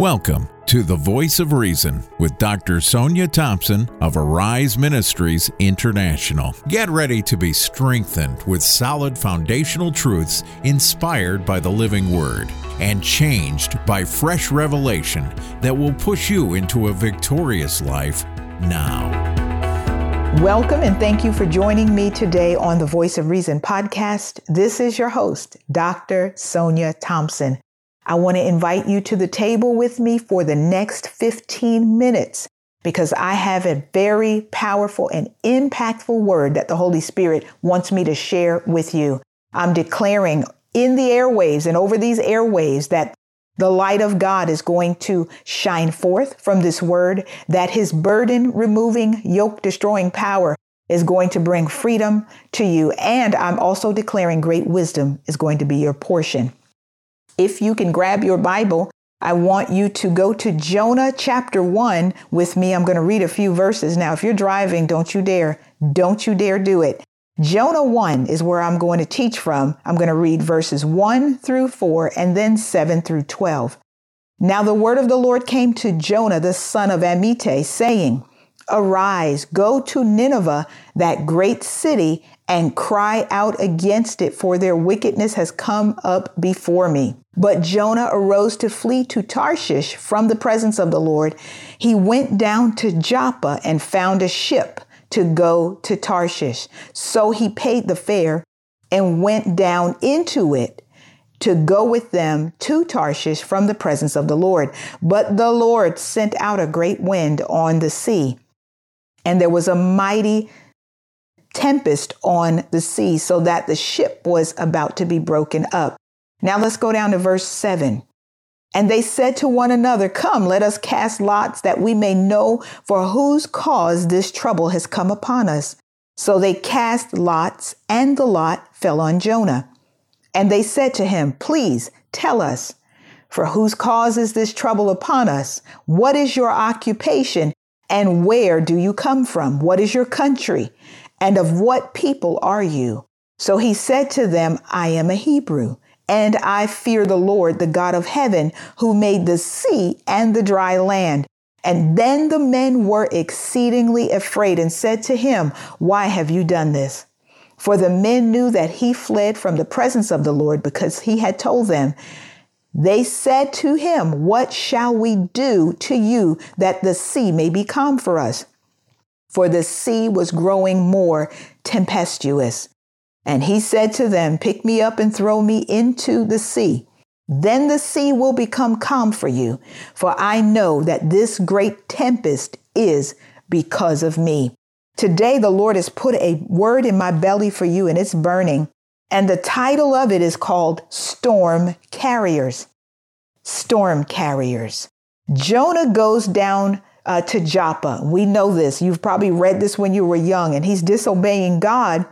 Welcome to the Voice of Reason with Dr. Sonia Thompson of Arise Ministries International. Get ready to be strengthened with solid foundational truths inspired by the living Word and changed by fresh revelation that will push you into a victorious life now. Welcome and thank you for joining me today on the Voice of Reason podcast. This is your host, Dr. Sonia Thompson. I want to invite you to the table with me for the next 15 minutes because I have a very powerful and impactful word that the Holy Spirit wants me to share with you. I'm declaring in the airwaves and over these airwaves that the light of God is going to shine forth from this word, that his burden removing, yoke destroying power is going to bring freedom to you. And I'm also declaring great wisdom is going to be your portion if you can grab your Bible, I want you to go to Jonah chapter 1 with me. I'm going to read a few verses. Now, if you're driving, don't you dare, don't you dare do it. Jonah 1 is where I'm going to teach from. I'm going to read verses 1 through 4 and then 7 through 12. Now the word of the Lord came to Jonah, the son of Amittai, saying, Arise, go to Nineveh, that great city, and cry out against it, for their wickedness has come up before me. But Jonah arose to flee to Tarshish from the presence of the Lord. He went down to Joppa and found a ship to go to Tarshish. So he paid the fare and went down into it to go with them to Tarshish from the presence of the Lord. But the Lord sent out a great wind on the sea, and there was a mighty tempest on the sea so that the ship was about to be broken up. Now let's go down to verse 7. And they said to one another, Come, let us cast lots that we may know for whose cause this trouble has come upon us. So they cast lots, and the lot fell on Jonah. And they said to him, Please tell us, for whose cause is this trouble upon us? What is your occupation? And where do you come from? What is your country? And of what people are you? So he said to them, I am a Hebrew, and I fear the Lord, the God of heaven, who made the sea and the dry land. And then the men were exceedingly afraid and said to him, Why have you done this? For the men knew that he fled from the presence of the Lord because he had told them, they said to him, What shall we do to you that the sea may be calm for us? for the sea was growing more tempestuous. And he said to them, Pick me up and throw me into the sea. Then the sea will become calm for you, for I know that this great tempest is because of me. Today, the Lord has put a word in my belly for you, and it's burning. And the title of it is called Storm Carriers. Storm Carriers. Jonah goes down uh, to Joppa. We know this. You've probably read this when you were young, and he's disobeying God,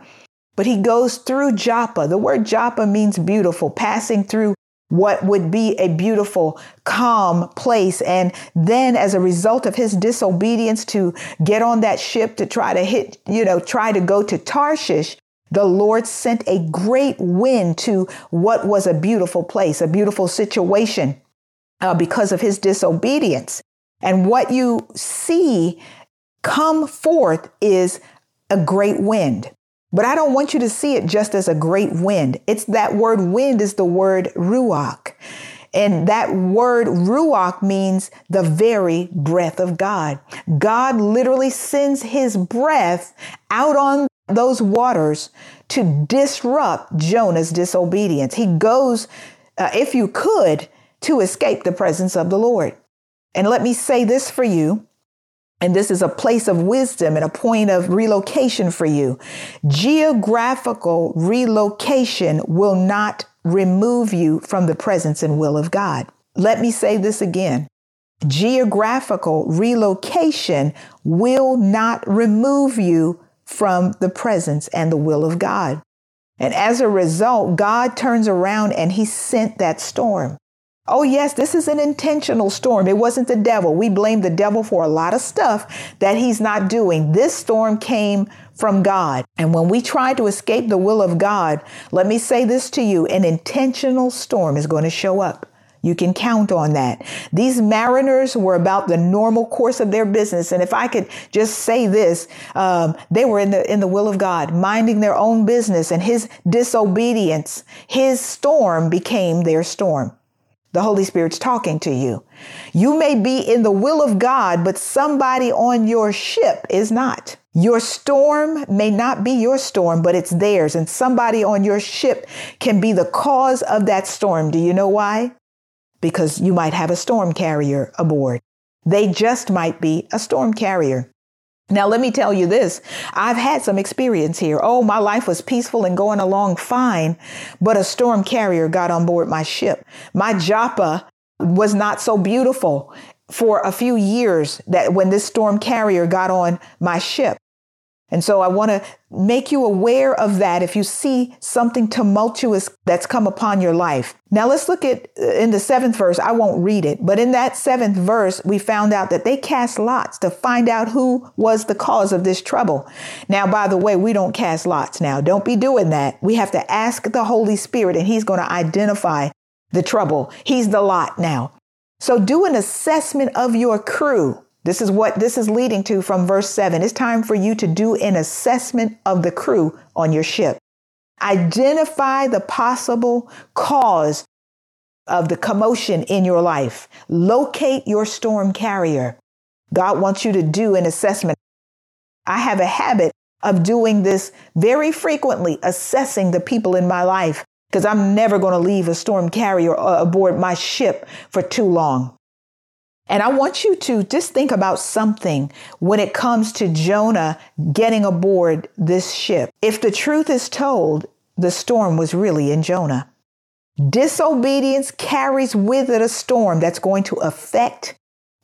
but he goes through Joppa. The word Joppa means beautiful, passing through what would be a beautiful, calm place. And then, as a result of his disobedience to get on that ship to try to hit, you know, try to go to Tarshish, the Lord sent a great wind to what was a beautiful place, a beautiful situation uh, because of his disobedience. And what you see come forth is a great wind. But I don't want you to see it just as a great wind. It's that word wind is the word ruach. And that word ruach means the very breath of God. God literally sends his breath out on those waters to disrupt Jonah's disobedience. He goes, uh, if you could, to escape the presence of the Lord. And let me say this for you. And this is a place of wisdom and a point of relocation for you. Geographical relocation will not remove you from the presence and will of God. Let me say this again. Geographical relocation will not remove you from the presence and the will of God. And as a result, God turns around and he sent that storm. Oh, yes, this is an intentional storm. It wasn't the devil. We blame the devil for a lot of stuff that he's not doing. This storm came from God. And when we try to escape the will of God, let me say this to you an intentional storm is going to show up. You can count on that. These mariners were about the normal course of their business. And if I could just say this, um, they were in the, in the will of God, minding their own business and his disobedience, his storm became their storm. The Holy Spirit's talking to you. You may be in the will of God, but somebody on your ship is not. Your storm may not be your storm, but it's theirs. And somebody on your ship can be the cause of that storm. Do you know why? Because you might have a storm carrier aboard. They just might be a storm carrier. Now, let me tell you this. I've had some experience here. Oh, my life was peaceful and going along fine, but a storm carrier got on board my ship. My Joppa was not so beautiful for a few years that when this storm carrier got on my ship. And so I want to make you aware of that if you see something tumultuous that's come upon your life. Now let's look at uh, in the seventh verse. I won't read it, but in that seventh verse, we found out that they cast lots to find out who was the cause of this trouble. Now, by the way, we don't cast lots now. Don't be doing that. We have to ask the Holy Spirit and he's going to identify the trouble. He's the lot now. So do an assessment of your crew. This is what this is leading to from verse 7. It's time for you to do an assessment of the crew on your ship. Identify the possible cause of the commotion in your life. Locate your storm carrier. God wants you to do an assessment. I have a habit of doing this very frequently, assessing the people in my life, because I'm never going to leave a storm carrier aboard my ship for too long. And I want you to just think about something when it comes to Jonah getting aboard this ship. If the truth is told, the storm was really in Jonah. Disobedience carries with it a storm that's going to affect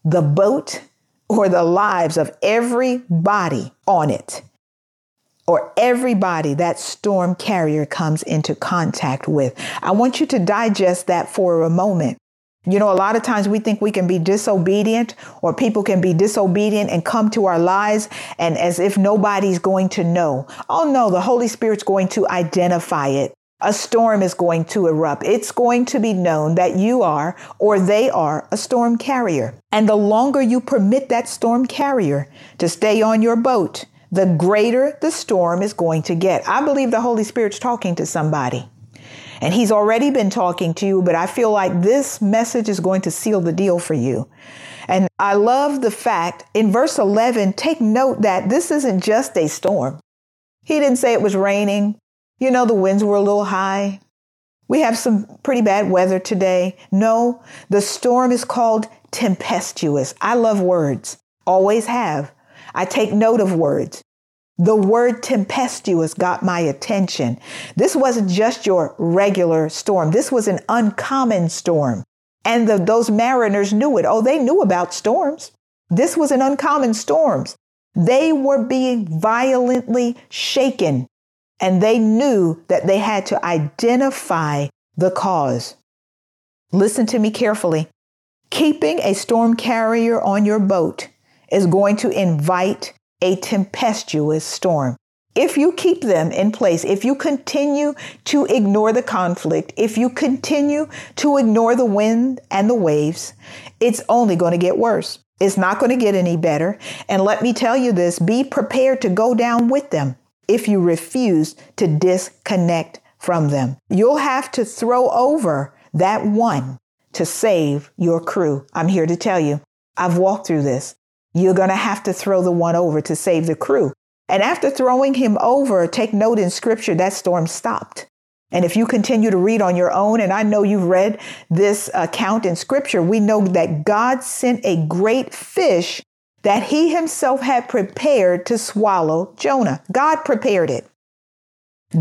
the boat or the lives of everybody on it or everybody that storm carrier comes into contact with. I want you to digest that for a moment. You know, a lot of times we think we can be disobedient or people can be disobedient and come to our lives and as if nobody's going to know. Oh no, the Holy Spirit's going to identify it. A storm is going to erupt. It's going to be known that you are or they are a storm carrier. And the longer you permit that storm carrier to stay on your boat, the greater the storm is going to get. I believe the Holy Spirit's talking to somebody. And he's already been talking to you, but I feel like this message is going to seal the deal for you. And I love the fact in verse 11, take note that this isn't just a storm. He didn't say it was raining. You know, the winds were a little high. We have some pretty bad weather today. No, the storm is called tempestuous. I love words, always have. I take note of words. The word tempestuous got my attention. This wasn't just your regular storm. This was an uncommon storm. And the, those mariners knew it. Oh, they knew about storms. This was an uncommon storm. They were being violently shaken and they knew that they had to identify the cause. Listen to me carefully. Keeping a storm carrier on your boat is going to invite a tempestuous storm. If you keep them in place, if you continue to ignore the conflict, if you continue to ignore the wind and the waves, it's only going to get worse. It's not going to get any better. And let me tell you this be prepared to go down with them if you refuse to disconnect from them. You'll have to throw over that one to save your crew. I'm here to tell you, I've walked through this you're going to have to throw the one over to save the crew. And after throwing him over, take note in scripture, that storm stopped. And if you continue to read on your own, and I know you've read this account in scripture, we know that God sent a great fish that he himself had prepared to swallow Jonah. God prepared it.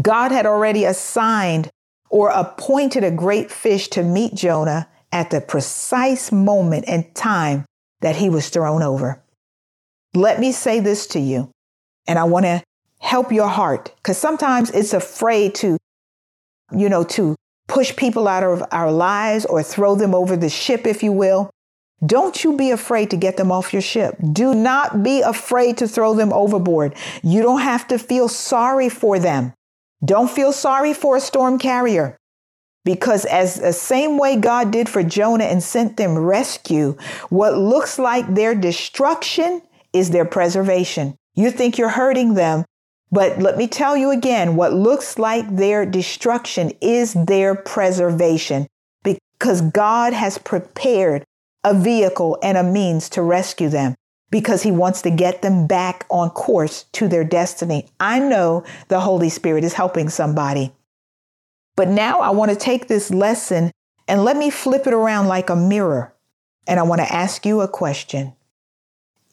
God had already assigned or appointed a great fish to meet Jonah at the precise moment and time that he was thrown over. Let me say this to you, and I want to help your heart because sometimes it's afraid to, you know, to push people out of our lives or throw them over the ship, if you will. Don't you be afraid to get them off your ship. Do not be afraid to throw them overboard. You don't have to feel sorry for them. Don't feel sorry for a storm carrier. Because as the same way God did for Jonah and sent them rescue, what looks like their destruction is their preservation. You think you're hurting them, but let me tell you again, what looks like their destruction is their preservation because God has prepared a vehicle and a means to rescue them because he wants to get them back on course to their destiny. I know the Holy Spirit is helping somebody. But now I want to take this lesson and let me flip it around like a mirror. And I want to ask you a question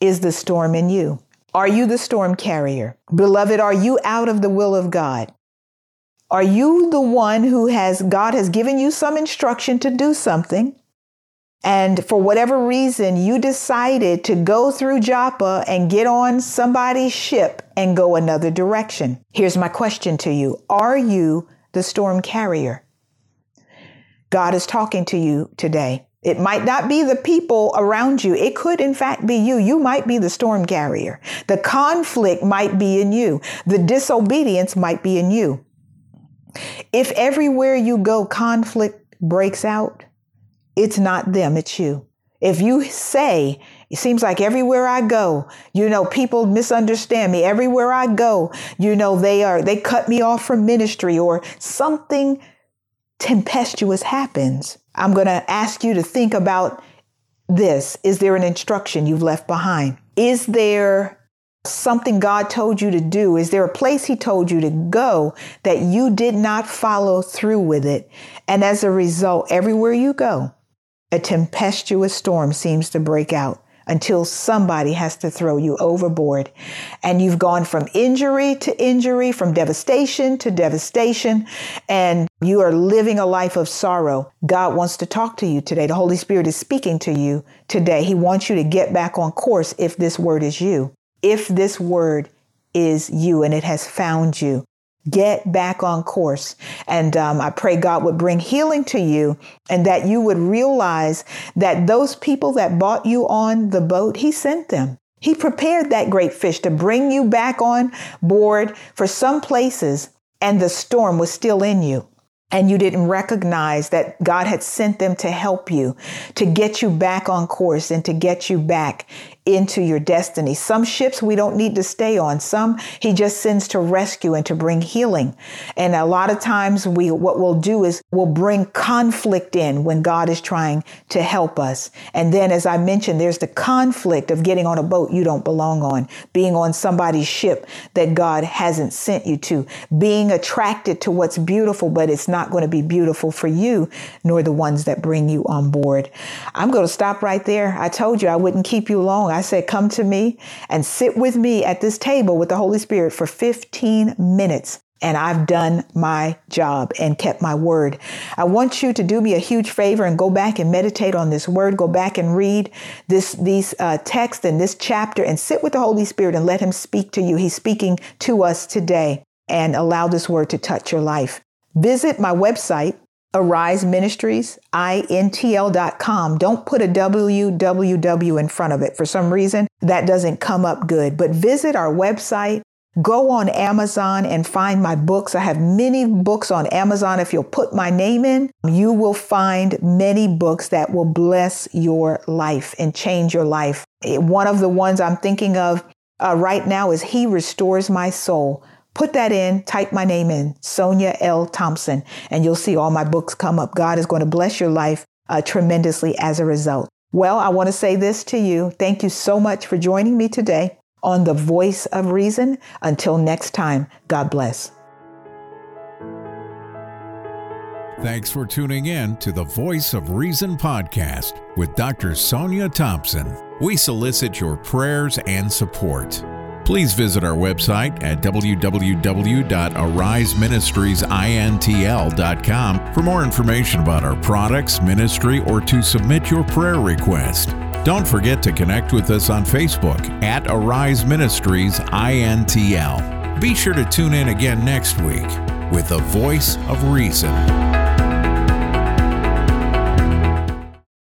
Is the storm in you? Are you the storm carrier? Beloved, are you out of the will of God? Are you the one who has, God has given you some instruction to do something? And for whatever reason, you decided to go through Joppa and get on somebody's ship and go another direction. Here's my question to you Are you the storm carrier. God is talking to you today. It might not be the people around you. It could, in fact, be you. You might be the storm carrier. The conflict might be in you. The disobedience might be in you. If everywhere you go, conflict breaks out, it's not them, it's you. If you say, it seems like everywhere I go, you know, people misunderstand me. Everywhere I go, you know, they are, they cut me off from ministry or something tempestuous happens. I'm going to ask you to think about this. Is there an instruction you've left behind? Is there something God told you to do? Is there a place He told you to go that you did not follow through with it? And as a result, everywhere you go, a tempestuous storm seems to break out until somebody has to throw you overboard. And you've gone from injury to injury, from devastation to devastation, and you are living a life of sorrow. God wants to talk to you today. The Holy Spirit is speaking to you today. He wants you to get back on course if this word is you. If this word is you and it has found you. Get back on course. And um, I pray God would bring healing to you and that you would realize that those people that bought you on the boat, He sent them. He prepared that great fish to bring you back on board for some places, and the storm was still in you and you didn't recognize that God had sent them to help you, to get you back on course and to get you back into your destiny. Some ships we don't need to stay on. Some he just sends to rescue and to bring healing. And a lot of times we what we'll do is we'll bring conflict in when God is trying to help us. And then as I mentioned there's the conflict of getting on a boat you don't belong on, being on somebody's ship that God hasn't sent you to, being attracted to what's beautiful but it's not going to be beautiful for you nor the ones that bring you on board. I'm going to stop right there. I told you I wouldn't keep you long. I said, Come to me and sit with me at this table with the Holy Spirit for 15 minutes. And I've done my job and kept my word. I want you to do me a huge favor and go back and meditate on this word. Go back and read this these uh, texts and this chapter and sit with the Holy Spirit and let Him speak to you. He's speaking to us today and allow this word to touch your life. Visit my website, Arise Ministries, intl.com. Don't put a www in front of it. For some reason, that doesn't come up good. But visit our website. Go on Amazon and find my books. I have many books on Amazon. If you'll put my name in, you will find many books that will bless your life and change your life. One of the ones I'm thinking of uh, right now is He Restores My Soul. Put that in, type my name in, Sonia L. Thompson, and you'll see all my books come up. God is going to bless your life uh, tremendously as a result. Well, I want to say this to you. Thank you so much for joining me today on The Voice of Reason. Until next time, God bless. Thanks for tuning in to the Voice of Reason podcast with Dr. Sonia Thompson. We solicit your prayers and support. Please visit our website at www.ariseministriesintl.com for more information about our products, ministry, or to submit your prayer request. Don't forget to connect with us on Facebook at Arise Ministries INTL. Be sure to tune in again next week with the Voice of Reason.